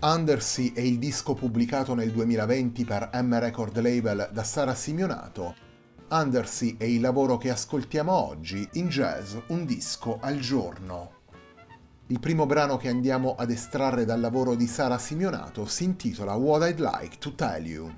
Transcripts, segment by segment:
Undersea è il disco pubblicato nel 2020 per M Record Label da Sara Simeonato. Undersea è il lavoro che ascoltiamo oggi in jazz, un disco al giorno. Il primo brano che andiamo ad estrarre dal lavoro di Sara Simeonato si intitola What I'd Like to Tell You.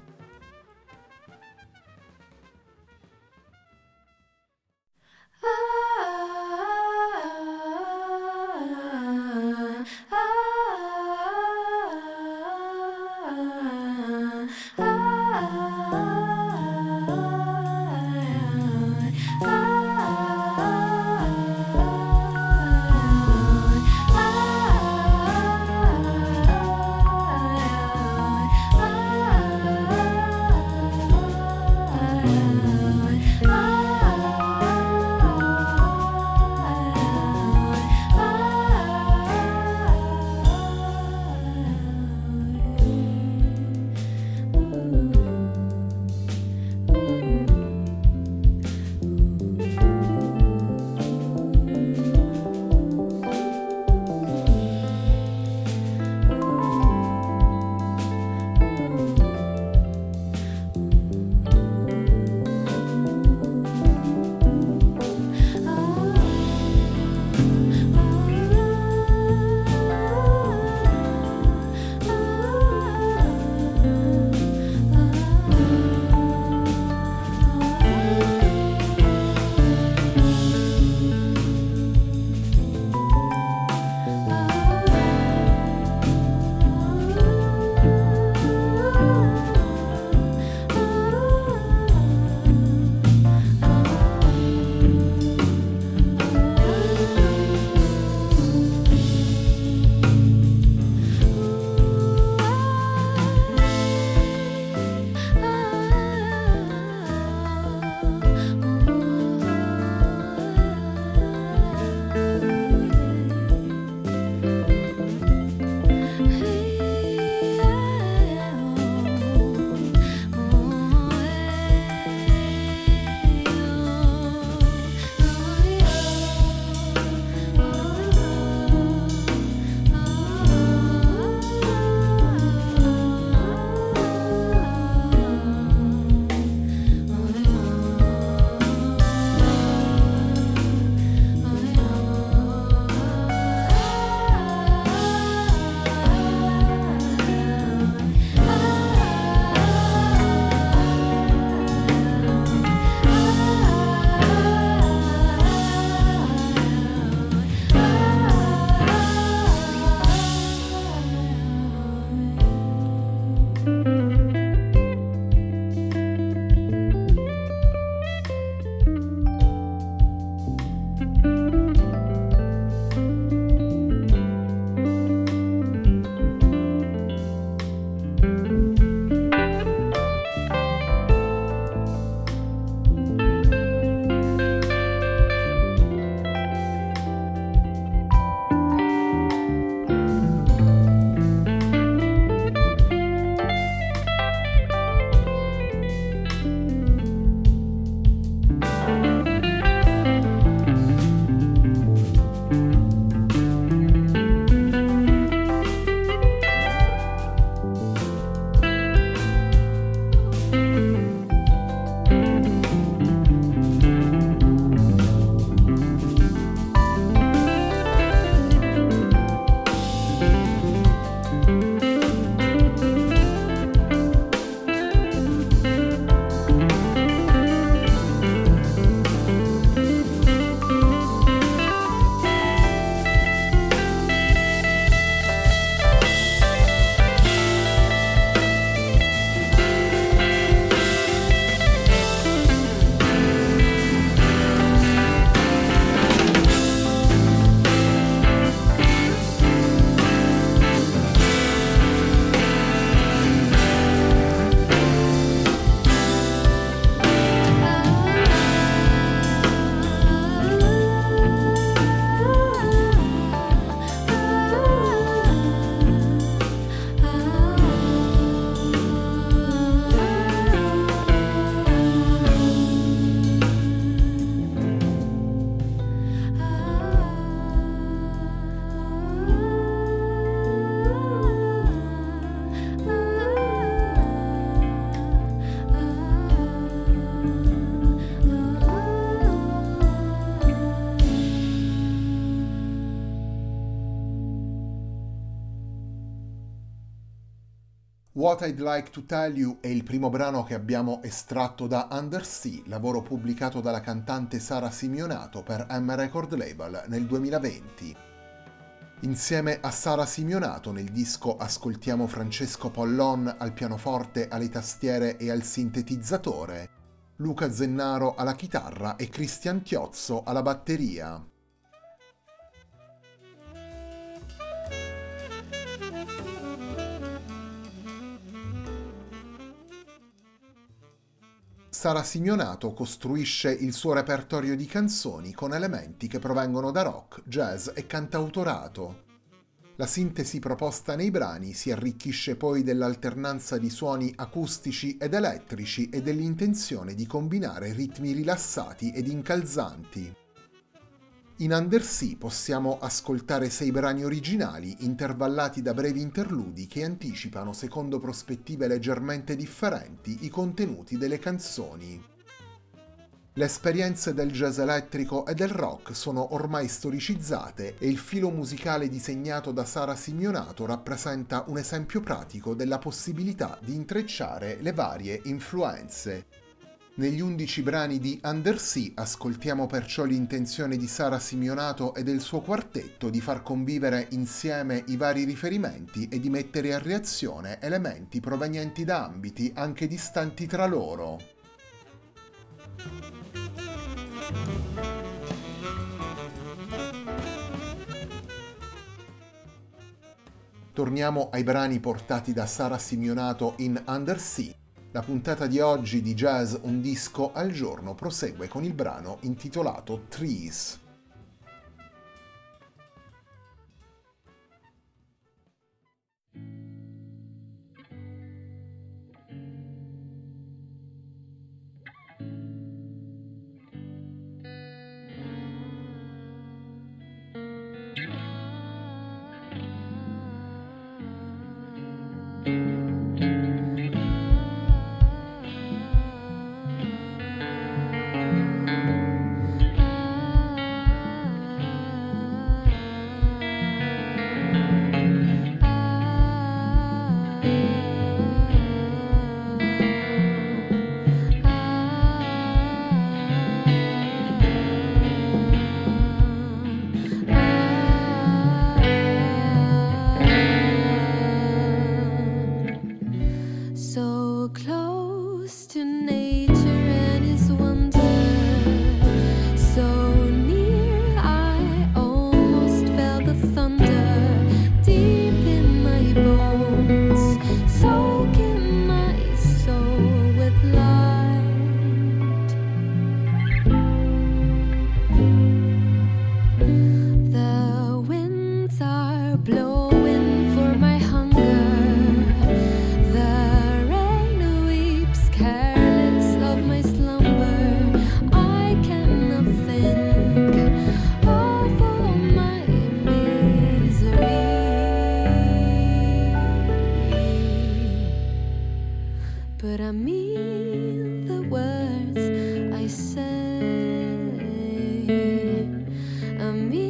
What I'd Like to Tell You è il primo brano che abbiamo estratto da Undersea, lavoro pubblicato dalla cantante Sara Simionato per M Record Label nel 2020. Insieme a Sara Simionato nel disco ascoltiamo Francesco Pollon al pianoforte, alle tastiere e al sintetizzatore, Luca Zennaro alla chitarra e Cristian Chiozzo alla batteria. Sara Simionato costruisce il suo repertorio di canzoni con elementi che provengono da rock, jazz e cantautorato. La sintesi proposta nei brani si arricchisce poi dell'alternanza di suoni acustici ed elettrici e dell'intenzione di combinare ritmi rilassati ed incalzanti. In Undersea possiamo ascoltare sei brani originali intervallati da brevi interludi che anticipano, secondo prospettive leggermente differenti, i contenuti delle canzoni. Le esperienze del jazz elettrico e del rock sono ormai storicizzate e il filo musicale disegnato da Sara Simionato rappresenta un esempio pratico della possibilità di intrecciare le varie influenze, negli undici brani di Undersea ascoltiamo perciò l'intenzione di Sara Simionato e del suo quartetto di far convivere insieme i vari riferimenti e di mettere a reazione elementi provenienti da ambiti anche distanti tra loro. Torniamo ai brani portati da Sara Simionato in Undersea. La puntata di oggi di Jazz Un disco al giorno prosegue con il brano intitolato Trees. me, a me.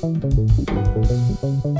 どんぐーんとどんぐーんとどんぐーんとどんぐーん。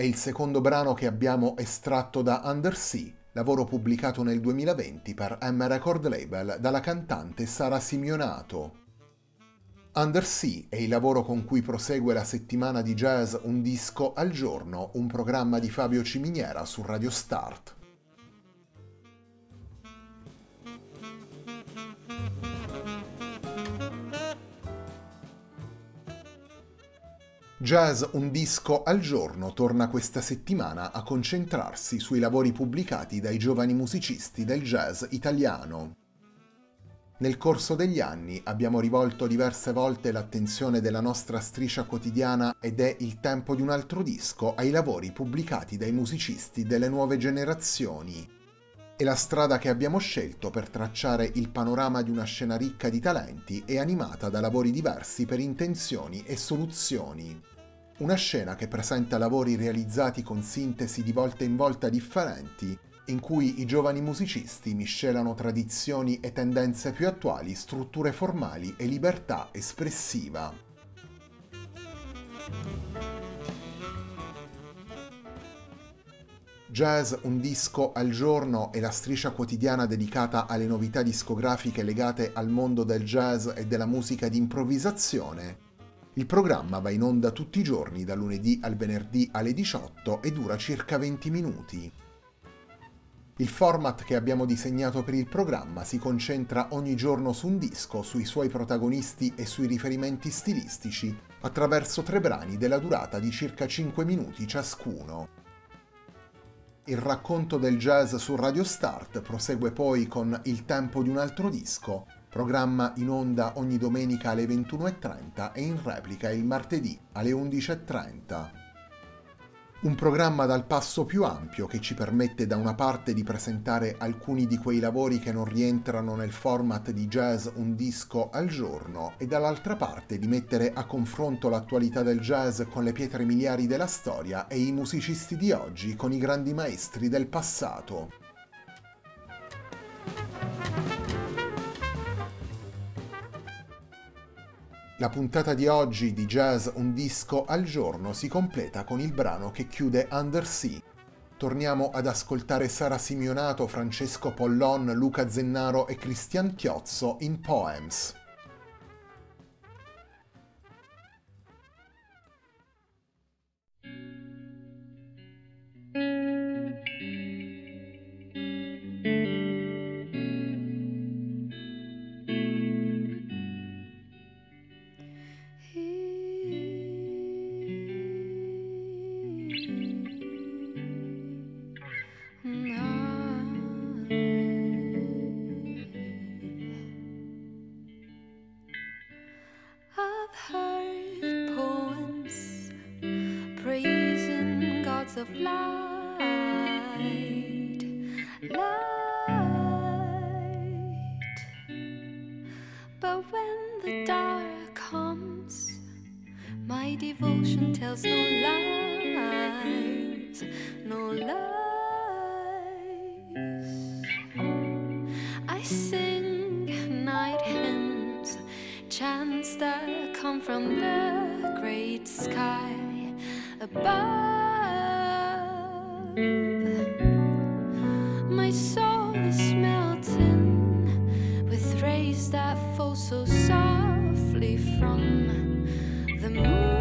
È il secondo brano che abbiamo estratto da Undersea, lavoro pubblicato nel 2020 per M Record Label dalla cantante Sara Simionato. Undersea è il lavoro con cui prosegue la settimana di jazz Un disco al giorno, un programma di Fabio Ciminiera su Radio Start. Jazz Un disco al giorno torna questa settimana a concentrarsi sui lavori pubblicati dai giovani musicisti del jazz italiano. Nel corso degli anni abbiamo rivolto diverse volte l'attenzione della nostra striscia quotidiana ed è il tempo di un altro disco ai lavori pubblicati dai musicisti delle nuove generazioni. E la strada che abbiamo scelto per tracciare il panorama di una scena ricca di talenti è animata da lavori diversi per intenzioni e soluzioni. Una scena che presenta lavori realizzati con sintesi di volta in volta differenti, in cui i giovani musicisti miscelano tradizioni e tendenze più attuali, strutture formali e libertà espressiva. Jazz Un disco al giorno è la striscia quotidiana dedicata alle novità discografiche legate al mondo del jazz e della musica di improvvisazione il programma va in onda tutti i giorni da lunedì al venerdì alle 18 e dura circa 20 minuti. Il format che abbiamo disegnato per il programma si concentra ogni giorno su un disco, sui suoi protagonisti e sui riferimenti stilistici, attraverso tre brani della durata di circa 5 minuti ciascuno. Il racconto del jazz su Radio Start prosegue poi con Il tempo di un altro disco, Programma in onda ogni domenica alle 21.30 e in replica il martedì alle 11.30. Un programma dal passo più ampio che ci permette da una parte di presentare alcuni di quei lavori che non rientrano nel format di jazz un disco al giorno e dall'altra parte di mettere a confronto l'attualità del jazz con le pietre miliari della storia e i musicisti di oggi con i grandi maestri del passato. La puntata di oggi di Jazz Un disco al giorno si completa con il brano che chiude Undersea. Torniamo ad ascoltare Sara Simionato, Francesco Pollon, Luca Zennaro e Cristian Chiozzo in Poems. Of light, light. But when the dark comes, my devotion tells no fall so softly from the moon.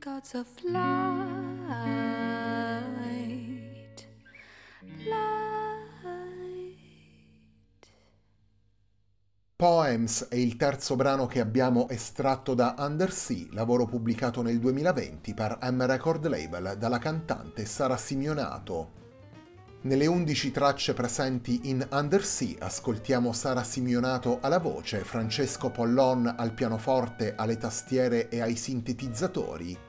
Gods of light. Poems è il terzo brano che abbiamo estratto da Undersea, lavoro pubblicato nel 2020 per M Record Label dalla cantante Sara Simeonato. Nelle 11 tracce presenti in Undersea ascoltiamo Sara Simeonato alla voce, Francesco Pollon al pianoforte, alle tastiere e ai sintetizzatori,